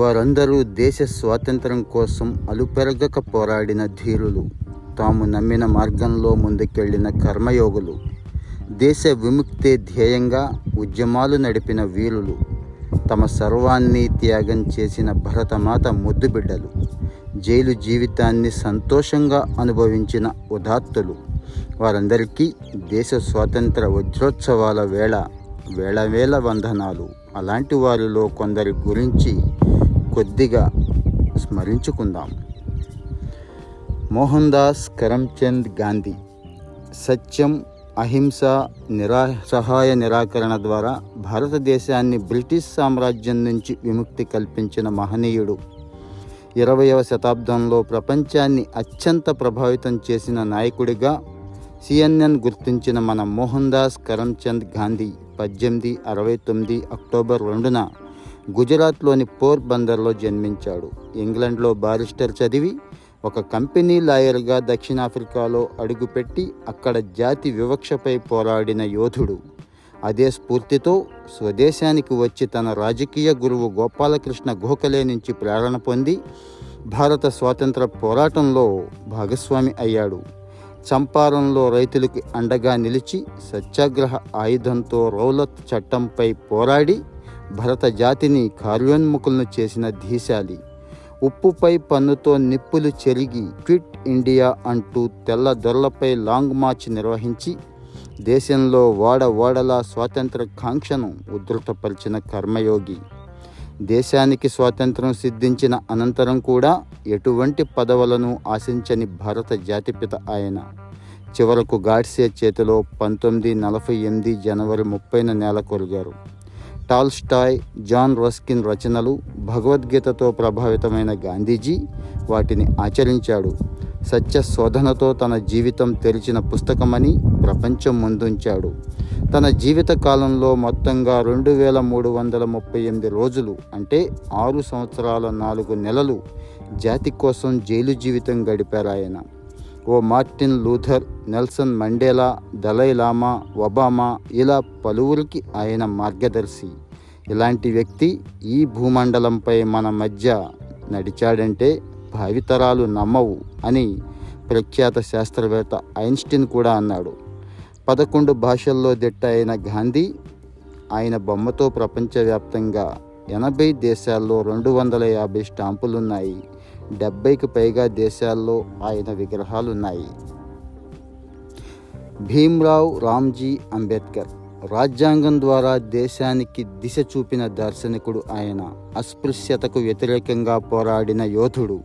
వారందరూ దేశ స్వాతంత్రం కోసం అలుపెరగక పోరాడిన ధీరులు. తాము నమ్మిన మార్గంలో ముందుకెళ్ళిన కర్మయోగులు. దేశ విముక్తే ధ్యేయంగా ఉద్యమాలు నడిపిన వీరులు. తమ సర్వాన్ని త్యాగం చేసిన భరతమాత ముద్దుబిడ్డలు. జైలు జీవితాన్ని సంతోషంగా అనుభవించిన ఉదాత్తులు. వారందరికీ దేశ స్వాతంత్ర వజ్రోత్సవాల వేళ వేళవేళ వందనాలు. అలాంటి వారిలో కొందరి గురించి కొద్దిగా స్మరించుకుందాం. మోహన్ దాస్ కరమ్చంద్ గాంధీ సత్యం అహింస నిరా సహాయ నిరాకరణ ద్వారా భారతదేశాన్ని బ్రిటిష్ సామ్రాజ్యం నుంచి విముక్తి కల్పించిన మహనీయుడు. ఇరవయవ శతాబ్దంలో ప్రపంచాన్ని అత్యంత ప్రభావితం చేసిన నాయకుడిగా సిఎన్ఎన్ గుర్తించిన మన మోహన్ దాస్ కరమ్చంద్ గాంధీ పద్దెనిమిది అరవై తొమ్మిది అక్టోబర్ రెండున గుజరాత్లోని పోర్ బందర్లో జన్మించాడు. ఇంగ్లండ్లో బారిస్టర్ చదివి ఒక కంపెనీ లాయర్గా దక్షిణాఫ్రికాలో అడుగుపెట్టి అక్కడ జాతి వివక్షపై పోరాడిన యోధుడు. అదే స్ఫూర్తితో స్వదేశానికి వచ్చి తన రాజకీయ గురువు గోపాలకృష్ణ గోఖలే నుంచి ప్రేరణ పొంది భారత స్వాతంత్ర పోరాటంలో భాగస్వామి అయ్యాడు. చంపారంలో రైతులకు అండగా నిలిచి సత్యాగ్రహ ఆయుధంతో రౌలత్ చట్టంపై పోరాడి భరత జాతిని కార్యోన్ముఖులను చేసిన ధీశాలి. ఉప్పుపై పన్నుతో నిప్పులు చెరిగి క్విట్ ఇండియా అంటూ తెల్ల దొరలపై లాంగ్ మార్చ్ నిర్వహించి దేశంలో వాడ వాడలా స్వాతంత్ర కాంక్షను ఉధృతపరిచిన కర్మయోగి. దేశానికి స్వాతంత్రం సిద్ధించిన అనంతరం కూడా ఎటువంటి పదవులను ఆశించని భారత జాతిపిత ఆయన. చివరకు గాడ్సే చేతిలో పంతొమ్మిది నలభై ఎనిమిది జనవరి ముప్పైన నేల కొరిగారు. టాల్స్టాయ్ జాన్ రస్కిన్ రచనలు భగవద్గీతతో ప్రభావితమైన గాంధీజీ వాటిని ఆచరించాడు. సత్య శోధనతో తన జీవితం తెరిచిన పుస్తకమని ప్రపంచం ముందుంచాడు. తన జీవిత కాలంలో మొత్తంగా రెండు వేల మూడు వందల ముప్పై ఎనిమిది రోజులు అంటే ఆరు సంవత్సరాల నాలుగు నెలలు జాతి కోసం జైలు జీవితం గడిపారాయన ఓ Martin Luther Nelson Mandela Dalai Lama Obama ఇలా పలువురికి ఆయన మార్గదర్శి. ఇలాంటి వ్యక్తి ఈ భూమండలంపై మన మధ్య నడిచాడంటే భావితరాలు నమ్మవు అని ప్రఖ్యాత శాస్త్రవేత్త ఐన్స్టీన్ కూడా అన్నాడు. పదకొండు భాషల్లో దిట్ట అయిన గాంధీ ఆయన బొమ్మతో ప్రపంచవ్యాప్తంగా ఎనభై దేశాల్లో రెండు వందల యాభై స్టాంపులున్నాయి. డెబ్బైకి పైగా దేశాల్లో ఆయన విగ్రహాలు ఉన్నాయి భీమ్రావ్ రామ్జీ అంబేద్కర్ రాజ్యాంగం ద్వారా దేశానికి దిశ చూపిన దార్శనికుడు ఆయన. అస్పృశ్యతకు వ్యతిరేకంగా పోరాడిన యోధుడు.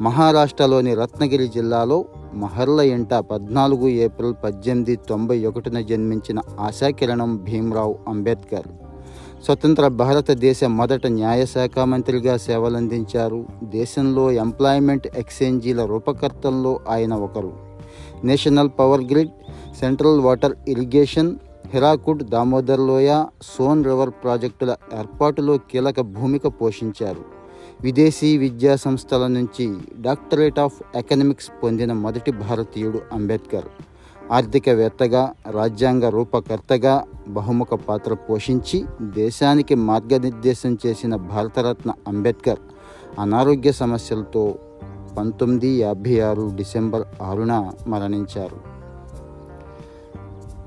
మహారాష్ట్రలోని రత్నగిరి జిల్లాలో మహర్ల ఇంట పద్నాలుగు ఏప్రిల్ పద్దెనిమిది తొంభై ఒకటిన జన్మించిన ఆశాకిరణం భీమ్రావ్ అంబేద్కర్. స్వతంత్ర భారతదేశ మొదట న్యాయశాఖ మంత్రిగా సేవలందించారు. దేశంలో ఎంప్లాయ్మెంట్ ఎక్స్చేంజీల రూపకర్తల్లో ఆయన ఒకరు. National power grid central water irrigation Hirakud Damodar లోయ సోన్ రివర్ ప్రాజెక్టుల ఏర్పాటులో కీలక భూమిక పోషించారు. విదేశీ విద్యా సంస్థల నుంచి డాక్టరేట్ ఆఫ్ ఎకనమిక్స్ పొందిన మొదటి భారతీయుడు అంబేద్కర్. ఆర్థికవేత్తగా రాజ్యాంగ రూపకర్తగా బహుముఖ పాత్ర పోషించి దేశానికి మార్గనిర్దేశం చేసిన భారతరత్న అంబేద్కర్ అనారోగ్య సమస్యలతో పంతొమ్మిది యాభై ఆరు డిసెంబర్ ఆరున మరణించారు.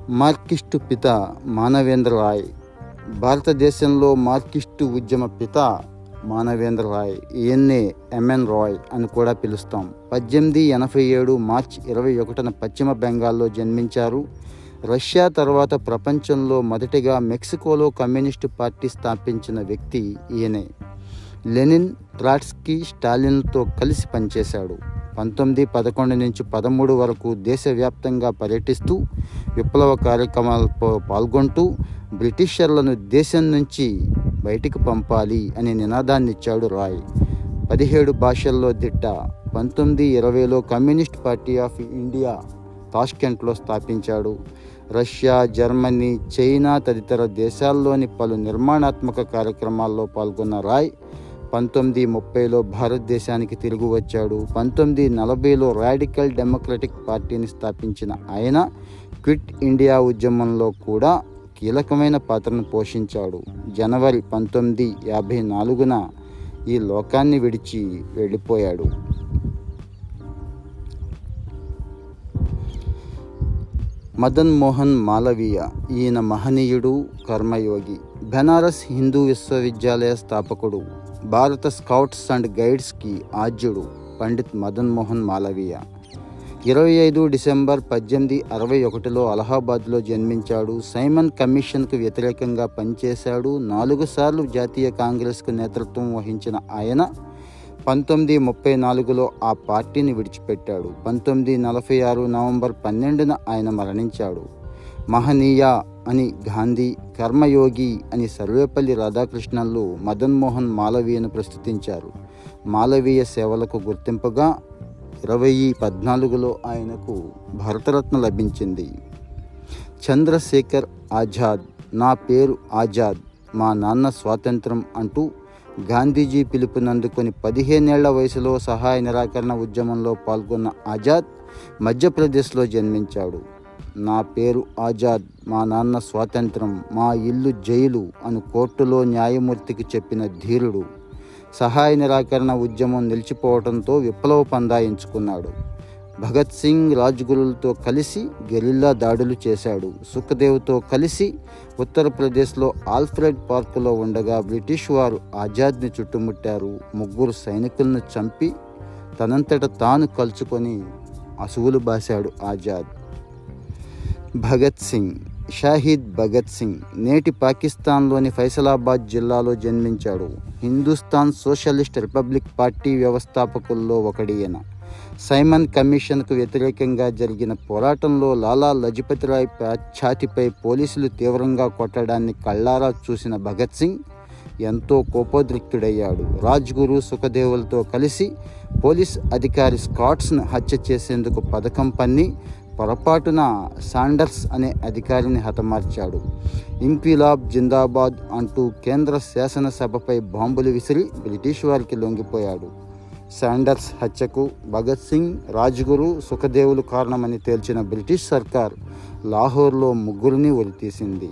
మార్కిస్టు పిత మానవేంద్ర రాయ్ భారతదేశంలో మార్కిస్టు ఉద్యమ పిత మానవేంద్ర రాయ్ ఈయన్నే ఎంఎన్ రాయ్ అని కూడా పిలుస్తాం. పద్దెనిమిది ఎనభై ఏడు మార్చ్ ఇరవై ఒకటిన పశ్చిమ బెంగాల్లో జన్మించారు. రష్యా తర్వాత ప్రపంచంలో మొదటిగా మెక్సికోలో కమ్యూనిస్టు పార్టీ స్థాపించిన వ్యక్తి ఈయనే. లెనిన్ ట్రాట్స్కీ స్టాలిన్తో కలిసి పనిచేశాడు. పంతొమ్మిది పదకొండు నుంచి పదమూడు వరకు దేశవ్యాప్తంగా పర్యటిస్తూ విప్లవ కార్యక్రమాలతో పాల్గొంటూ బ్రిటిషర్లను దేశం నుంచి బయటికి పంపాలి అనే నినాదాన్నిచ్చాడు రాయ్. పదిహేడు భాషల్లో దిట్ట పంతొమ్మిది ఇరవైలో కమ్యూనిస్ట్ పార్టీ ఆఫ్ ఇండియా తాష్కెంట్లో స్థాపించాడు. రష్యా జర్మనీ చైనా తదితర దేశాల్లోని పలు నిర్మాణాత్మక కార్యక్రమాల్లో పాల్గొన్న రాయ్ పంతొమ్మిది ముప్పైలో భారతదేశానికి తిరిగి వచ్చాడు. పంతొమ్మిది నలభైలో రాడికల్ డెమోక్రటిక్ పార్టీని స్థాపించిన ఆయన క్విట్ ఇండియా ఉద్యమంలో కూడా కీలకమైన పాత్రను పోషించాడు. జనవరి పంతొమ్మిది యాభై నాలుగున ఈ లోకాన్ని విడిచి వెళ్ళిపోయాడు. మదన్ మోహన్ మాలవీయ ఈయన మహనీయుడు కర్మయోగి బెనారస్ హిందూ విశ్వవిద్యాలయ స్థాపకుడు. భారత స్కౌట్స్ అండ్ గైడ్స్కి ఆద్యుడు పండిత్ మదన్ మోహన్ మాలవీయ. ఇరవై ఐదు డిసెంబర్ పద్దెనిమిది అరవై ఒకటిలో అలహాబాద్లో జన్మించాడు. సైమన్ కమిషన్కు వ్యతిరేకంగా పనిచేశాడు. నాలుగు సార్లు జాతీయ కాంగ్రెస్కు నేతృత్వం వహించిన ఆయన పంతొమ్మిది ముప్పై నాలుగులో ఆ పార్టీని విడిచిపెట్టాడు. పంతొమ్మిది నలభై ఆరు నవంబర్ పన్నెండున ఆయన మరణించాడు. మహనీయ అని గాంధీ కర్మయోగి అని సర్వేపల్లి రాధాకృష్ణన్లు మదన్ మోహన్ మాలవీయను ప్రస్తుతించారు. మాలవీయ సేవలకు గుర్తింపుగా ఇరవై పద్నాలుగులో ఆయనకు భారతరత్న లభించింది. చంద్రశేఖర్ ఆజాద్ నా పేరు ఆజాద్ మా నాన్న స్వాతంత్రం అంటూ గాంధీజీ పిలుపునందుకొని పదిహేనేళ్ళ వయసులో సహాయ నిరాకరణ ఉద్యమంలో పాల్గొన్న ఆజాద్ మధ్యప్రదేశ్లో జన్మించాడు. నా పేరు ఆజాద్. మా నాన్న స్వాతంత్రం మా ఇల్లు జైలు అను కోర్టులో న్యాయమూర్తికి చెప్పిన ధీరుడు. సహాయ నిరాకరణ ఉద్యమం నిలిచిపోవడంతో విప్లవ పందాయించుకున్నాడు. భగత్ సింగ్ రాజ్గురులతో కలిసి గెరిల్లా దాడులు చేశాడు. సుఖదేవ్తో కలిసి ఉత్తరప్రదేశ్లో ఆల్ఫ్రెడ్ పార్కులో ఉండగా బ్రిటిష్ వారు ఆజాద్ని చుట్టుముట్టారు. ముగ్గురు సైనికులను చంపి తనంతట తాను కలుచుకొని అసువులు బాశాడు ఆజాద్. భగత్ సింగ్ షాహిద్ భగత్ సింగ్ నేటి పాకిస్తాన్లోని ఫైసలాబాద్ జిల్లాలో జన్మించాడు. హిందుస్థాన్ సోషలిస్ట్ రిపబ్లిక్ పార్టీ వ్యవస్థాపకుల్లో ఒకడియన సైమన్ కమిషన్కు వ్యతిరేకంగా జరిగిన పోరాటంలో లాలా లజపతిరాయ్ ఛాతిపై పోలీసులు తీవ్రంగా కొట్టడాన్ని కళ్ళారా చూసిన భగత్ సింగ్ ఎంతో కోపోద్రిక్తుడయ్యాడు. రాజ్గురు సుఖదేవులతో కలిసి పోలీస్ అధికారి స్కాట్స్ను హత్య చేసేందుకు పథకం పన్ని పొరపాటున సాండర్స్ అనే అధికారిని హతమార్చాడు. ఇంక్విలాబ్ జిందాబాద్ అంటూ కేంద్ర శాసనసభపై బాంబులు విసిరి బ్రిటిష్ వారికి లొంగిపోయాడు. శాండర్స్ హత్యకు భగత్ సింగ్ రాజ్గురు సుఖదేవులు కారణమని తేల్చిన బ్రిటిష్ సర్కార్ లాహోర్లో ముగ్గురిని ఉరితీసింది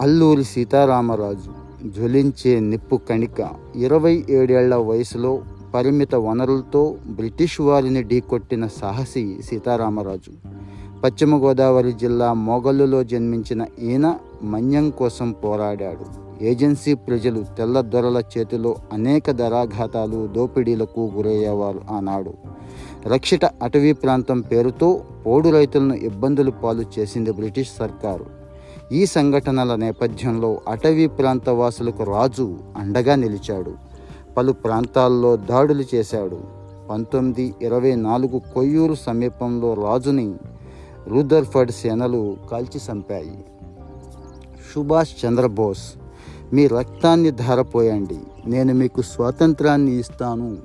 అల్లూరి సీతారామరాజు జ్వలించే నిప్పు కణిక ఇరవై ఏడేళ్ళ వయసులో పరిమిత వనరులతో బ్రిటిష్ వారిని ఢీకొట్టిన సాహసి సీతారామరాజు. పశ్చిమ గోదావరి జిల్లా మొగల్లులో జన్మించిన ఈయన మన్యం కోసం పోరాడాడు. ఏజెన్సీ ప్రజలు తెల్ల దొరల చేతిలో అనేక దరాఘాతాలు దోపిడీలకు గురయ్యేవారు ఆనాడు. రక్షిత అటవీ ప్రాంతం పేరుతో పోడు రైతులను ఇబ్బందులు పాలు చేసింది బ్రిటిష్ సర్కారు. ఈ సంఘటనల నేపథ్యంలో అటవీ ప్రాంత వాసులకు రాజు అండగా నిలిచాడు. పలు ప్రాంతాల్లో దాడులు చేశాడు. పంతొమ్మిది ఇరవై నాలుగు కొయ్యూరు సమీపంలో రాజుని రూదర్ఫర్డ్ సేనలు కాల్చి చంపాయి. సుభాష్ చంద్రబోస్ మీ రక్తాన్ని ధారపోయండి నేను మీకు స్వాతంత్రాన్ని ఇస్తాను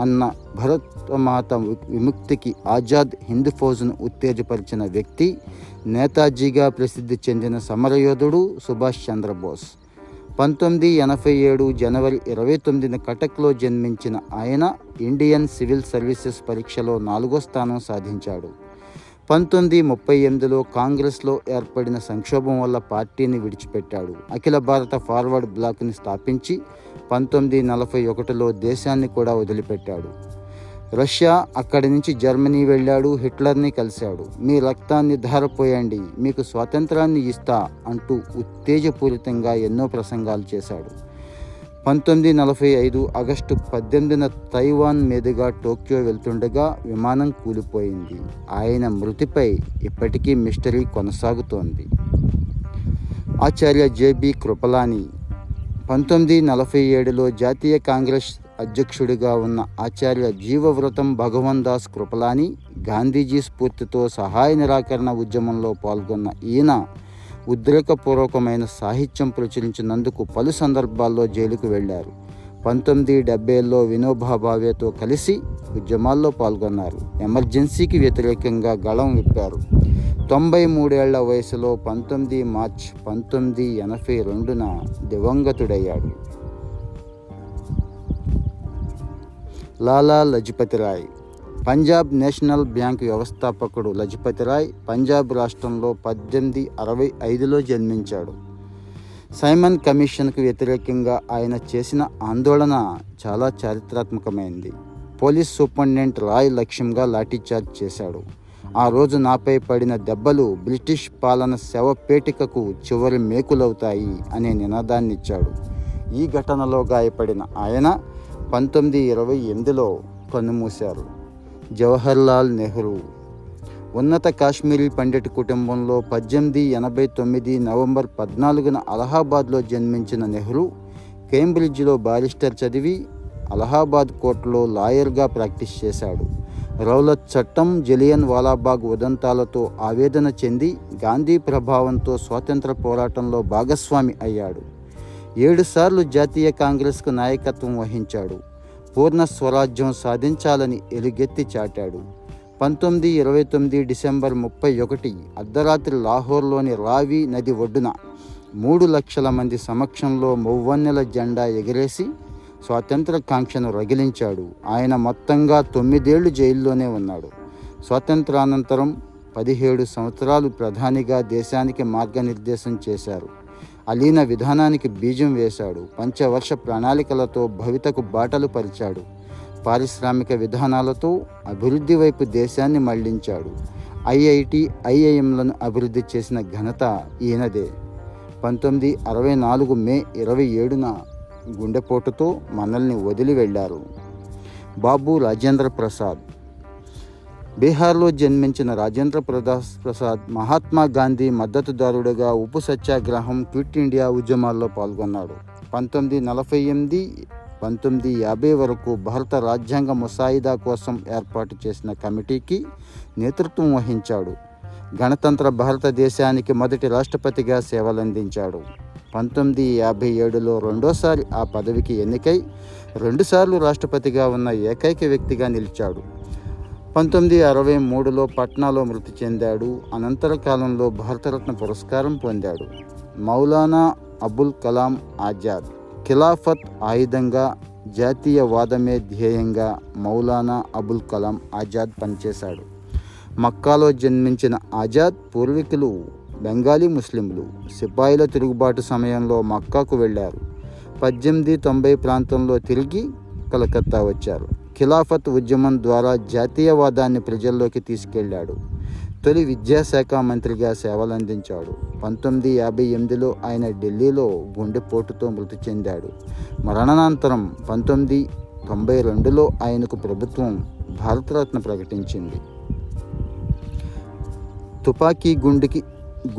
అన్న భరతమాత విముక్తికి ఆజాద్ హింద్ ఫౌజ్ను ఉత్తేజపరిచిన వ్యక్తి నేతాజీగా ప్రసిద్ధి చెందిన సమరయోధుడు సుభాష్ చంద్రబోస్. పంతొమ్మిది ఎనభై ఏడు జనవరి ఇరవై తొమ్మిదిన కటక్లో జన్మించిన ఆయన ఇండియన్ సివిల్ సర్వీసెస్ పరీక్షలో నాలుగో స్థానం సాధించాడు. పంతొమ్మిది ముప్పై ఎనిమిదిలో కాంగ్రెస్లో ఏర్పడిన సంక్షోభం వల్ల పార్టీని విడిచిపెట్టాడు. అఖిల భారత ఫార్వర్డ్ బ్లాక్ని స్థాపించి పంతొమ్మిది నలభై ఒకటిలో దేశాన్ని కూడా వదిలిపెట్టాడు. రష్యా అక్కడి నుంచి జర్మనీ వెళ్ళాడు హిట్లర్ని కలిశాడు. మీ రక్తాన్ని ధారపోయండి మీకు స్వాతంత్రాన్ని ఇస్తా అంటూ ఉత్తేజపూరితంగా ఎన్నో ప్రసంగాలు చేశాడు. పంతొమ్మిది నలభై ఐదు ఆగస్టు పద్దెనిమిదిన తైవాన్ మీదుగా టోక్యో వెళ్తుండగా విమానం కూలిపోయింది. ఆయన మృతిపై ఇప్పటికీ మిస్టరీ కొనసాగుతోంది. ఆచార్య జేబి కృపలాని పంతొమ్మిది నలభై ఏడులో జాతీయ కాంగ్రెస్ అధ్యక్షుడిగా ఉన్న ఆచార్య జీవవ్రతం భగవన్ దాస్ కృపలాని గాంధీజీ స్ఫూర్తితో సహాయ నిరాకరణ ఉద్యమంలో పాల్గొన్న ఈయన ఉద్రేకపూర్వకమైన సాహిత్యం ప్రచురించినందుకు పలు సందర్భాల్లో జైలుకు వెళ్ళారు. పంతొమ్మిది డెబ్బైలో వినోబా భావేతో కలిసి ఉద్యమాల్లో పాల్గొన్నారు. ఎమర్జెన్సీకి వ్యతిరేకంగా గళం విప్పారు. తొంభై మూడేళ్ళ వయసులో పంతొమ్మిది మార్చ్ పంతొమ్మిది ఎనభై రెండున దివంగతుడయ్యాడు. లాలా లజపతిరాయ్ పంజాబ్ నేషనల్ బ్యాంక్ వ్యవస్థాపకుడు లజపతిరాయ్ పంజాబ్ రాష్ట్రంలో పద్దెనిమిది అరవై ఐదులో జన్మించాడు. సైమన్ కమిషన్కు వ్యతిరేకంగా ఆయన చేసిన ఆందోళన చాలా చారిత్రాత్మకమైంది. పోలీస్ సూపరింటెండెంట్ రాయ్ లక్ష్యంగా లాఠీచార్జ్ చేశాడు. ఆ రోజు నాపై పడిన దెబ్బలు బ్రిటిష్ పాలన శవపేటికకు చివరి మేకులవుతాయి అనే నినాదాన్నిచ్చాడు. ఈ ఘటనలో గాయపడిన ఆయన పంతొమ్మిది ఇరవై ఎనిమిదిలో కన్నుమూశారు. జవహర్లాల్ నెహ్రూ. ఉన్నత కాశ్మీరీ పండిట్ కుటుంబంలో పద్దెనిమిది ఎనభై తొమ్మిది నవంబర్ పద్నాలుగున అలహాబాద్లో జన్మించిన నెహ్రూ కేంబ్రిడ్జ్లో బారిస్టర్ చదివి అలహాబాద్ కోర్టులో లాయర్గా ప్రాక్టీస్ చేశాడు. రౌలత్ చట్టం జలియన్ వాలాబాగ్ ఉదంతాలతో ఆవేదన చెంది గాంధీ ప్రభావంతో స్వాతంత్ర పోరాటంలో భాగస్వామి అయ్యాడు. ఏడుసార్లు జాతీయ కాంగ్రెస్కు నాయకత్వం వహించాడు. పూర్ణ స్వరాజ్యం సాధించాలని ఎలుగెత్తి చాటాడు. పంతొమ్మిది ఇరవై తొమ్మిది డిసెంబర్ ముప్పై ఒకటి అర్ధరాత్రి లాహోర్లోని రావి నది ఒడ్డున మూడు లక్షల మంది సమక్షంలో మువ్వన్నెల జెండా ఎగిరేసి స్వాతంత్ర కాంక్షను రగిలించాడు. ఆయన మొత్తంగా తొమ్మిదేళ్ళు జైల్లోనే ఉన్నాడు. స్వాతంత్రానంతరం పదిహేడు సంవత్సరాలు ప్రధానిగా దేశానికి మార్గనిర్దేశం చేశారు. అలీన విధానానికి బీజం వేశాడు. పంచవర్ష ప్రణాళికలతో భవితకు బాటలు పరిచాడు. పారిశ్రామిక విధానాలతో అభివృద్ధి వైపు దేశాన్ని మళ్ళించాడు. ఐఐటి ఐఐఎంలను అభివృద్ధి చేసిన ఘనత ఈయనదే. పంతొమ్మిది అరవై నాలుగు మే ఇరవై ఏడున గుండెపోటుతో మనల్ని వదిలి వెళ్ళారు బాబు రాజేంద్ర ప్రసాద్ బీహార్లో జన్మించిన రాజేంద్ర ప్రదాస్ ప్రసాద్ మహాత్మా గాంధీ మద్దతుదారుడుగా ఉప్పు సత్యాగ్రహం క్విట్ ఇండియా ఉద్యమాల్లో పాల్గొన్నాడు. పంతొమ్మిది నలభై ఎనిమిది పంతొమ్మిది యాభై వరకు భారత రాజ్యాంగ ముసాయిదా కోసం ఏర్పాటు చేసిన కమిటీకి నేతృత్వం వహించాడు. గణతంత్ర భారతదేశానికి మొదటి రాష్ట్రపతిగా సేవలందించాడు. పంతొమ్మిది యాభై ఏడులో రెండోసారి ఆ పదవికి ఎన్నికై రెండుసార్లు రాష్ట్రపతిగా ఉన్న ఏకైక వ్యక్తిగా నిలిచాడు. పంతొమ్మిది అరవై మూడులో పట్నాలో మృతి చెందాడు. అనంతర కాలంలో భారతరత్న పురస్కారం పొందాడు. మౌలానా అబుల్ కలాం ఆజాద్ ఖిలాఫత్ ఆయుధంగా జాతీయవాదమే ధ్యేయంగా మౌలానా అబుల్ కలాం ఆజాద్ పనిచేశాడు. మక్కాలో జన్మించిన ఆజాద్ పూర్వీకులు బెంగాలీ ముస్లింలు సిపాయిల తిరుగుబాటు సమయంలో మక్కాకు వెళ్ళారు. పద్దెనిమిది తొంభై ప్రాంతంలో తిరిగి కలకత్తా వచ్చారు. ఖిలాఫత్ ఉద్యమం ద్వారా జాతీయవాదాన్ని ప్రజల్లోకి తీసుకెళ్ళాడు. తొలి విద్యాశాఖ మంత్రిగా సేవలందించాడు. పంతొమ్మిది యాభై ఎనిమిదిలో ఆయన ఢిల్లీలో గుండెపోటుతో మృతి చెందాడు. మరణానంతరం పంతొమ్మిది తొంభై రెండులో ఆయనకు ప్రభుత్వం భారతరత్న ప్రకటించింది. తుపాకీ గుండెకి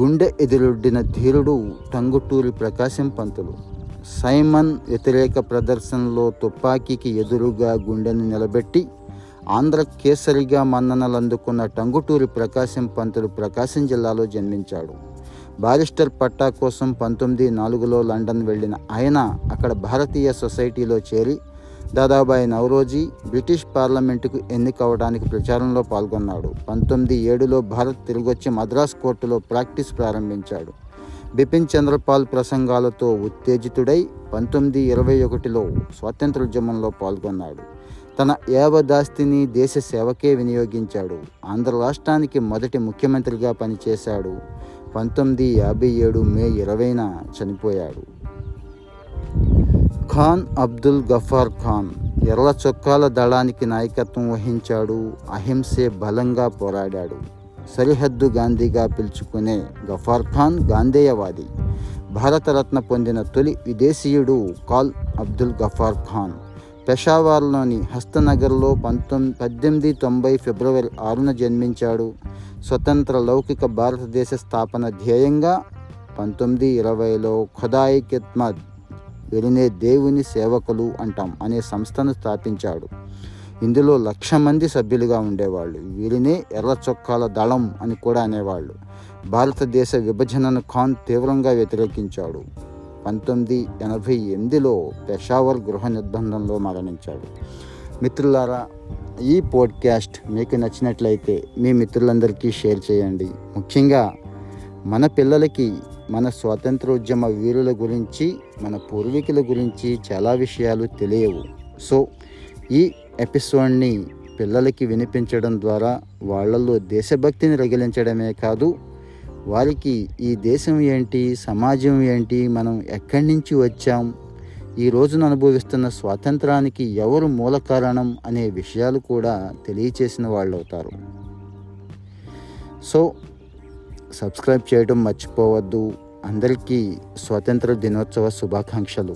గుండె ఎదురొడ్డిన ధీరుడు టంగుటూరి ప్రకాశం పంతులు. సైమన్ వ్యతిరేక ప్రదర్శనలో తుపాకీకి ఎదురుగా గుండెను నిలబెట్టి ఆంధ్ర కేసరిగా మన్ననలందుకున్న టంగుటూరి ప్రకాశం పంతులు ప్రకాశం జిల్లాలో జన్మించాడు. బారిస్టర్ పట్టా కోసం పంతొమ్మిది నాలుగులో లండన్ వెళ్ళిన ఆయన అక్కడ భారతీయ సొసైటీలో చేరి దాదాబాయి నవరోజీ బ్రిటిష్ పార్లమెంటుకు ఎన్నికవడానికి ప్రచారంలో పాల్గొన్నాడు. పంతొమ్మిది ఏడులో భారత్ తిరిగొచ్చి మద్రాస్ కోర్టులో ప్రాక్టీస్ ప్రారంభించాడు. బిపిన్ చంద్రపాల్ ప్రసంగాలతో ఉత్తేజితుడై పంతొమ్మిది ఇరవై ఒకటిలో స్వాతంత్రోద్యమంలో పాల్గొన్నాడు. తన యావదాస్తిని దేశ సేవకే వినియోగించాడు. ఆంధ్ర రాష్ట్రానికి మొదటి ముఖ్యమంత్రిగా పనిచేశాడు. పంతొమ్మిది యాభై ఏడు మే ఇరవైన చనిపోయాడు. ఖాన్ అబ్దుల్ గఫార్ ఖాన్ ఎర్ర చొక్కాల దళానికి నాయకత్వం వహించాడు. అహింసే బలంగా పోరాడాడు. సరిహద్దు గాంధీగా పిలుచుకునే గఫార్ ఖాన్ గాంధేయవాది. భారతరత్న పొందిన తొలి విదేశీయుడు కాల్ అబ్దుల్ గఫార్ ఖాన్. పెషావార్లోని హస్తనగర్లో పంతొమ్మిది పద్దెనిమిది తొంభై ఫిబ్రవరి ఆరున జన్మించాడు. స్వతంత్ర లౌకిక భారతదేశ స్థాపన ధ్యేయంగా పంతొమ్మిది ఇరవైలో ఖుదాయి కిత్మద్ వెలినే దేవుని సేవకులు అంటాం అనే సంస్థను స్థాపించాడు. ఇందులో లక్ష మంది సభ్యులుగా ఉండేవాళ్ళు. వీరినే ఎర్ర చొక్కాల దళం అని కూడా అనేవాళ్ళు. భారతదేశ విభజనను ఖాన్ తీవ్రంగా వ్యతిరేకించాడు. పంతొమ్మిది ఎనభై ఎనిమిదిలో పెషావర్ గృహ నిర్బంధంలో మరణించాడు. మిత్రులారా ఈ పోడ్కాస్ట్ మీకు నచ్చినట్లయితే మీ మిత్రులందరికీ షేర్ చేయండి. ముఖ్యంగా మన పిల్లలకి మన స్వాతంత్రోద్యమ వీరుల గురించి మన పూర్వీకుల గురించి చాలా విషయాలు తెలియవు. సో ఈ ఎపిసోడ్ని పిల్లలకి వినిపించడం ద్వారా వాళ్ళల్లో దేశభక్తిని రగిలించడమే కాదు వారికి ఈ దేశం ఏంటి సమాజం ఏంటి మనం ఎక్కడి నుంచి వచ్చాం ఈ రోజున అనుభవిస్తున్న స్వాతంత్రానికి ఎవరు మూల కారణం అనే విషయాలు కూడా తెలియచేసిన వాళ్ళు అవుతారు సో సబ్స్క్రైబ్ చేయడం మర్చిపోవద్దు. అందరికీ స్వాతంత్ర దినోత్సవ శుభాకాంక్షలు.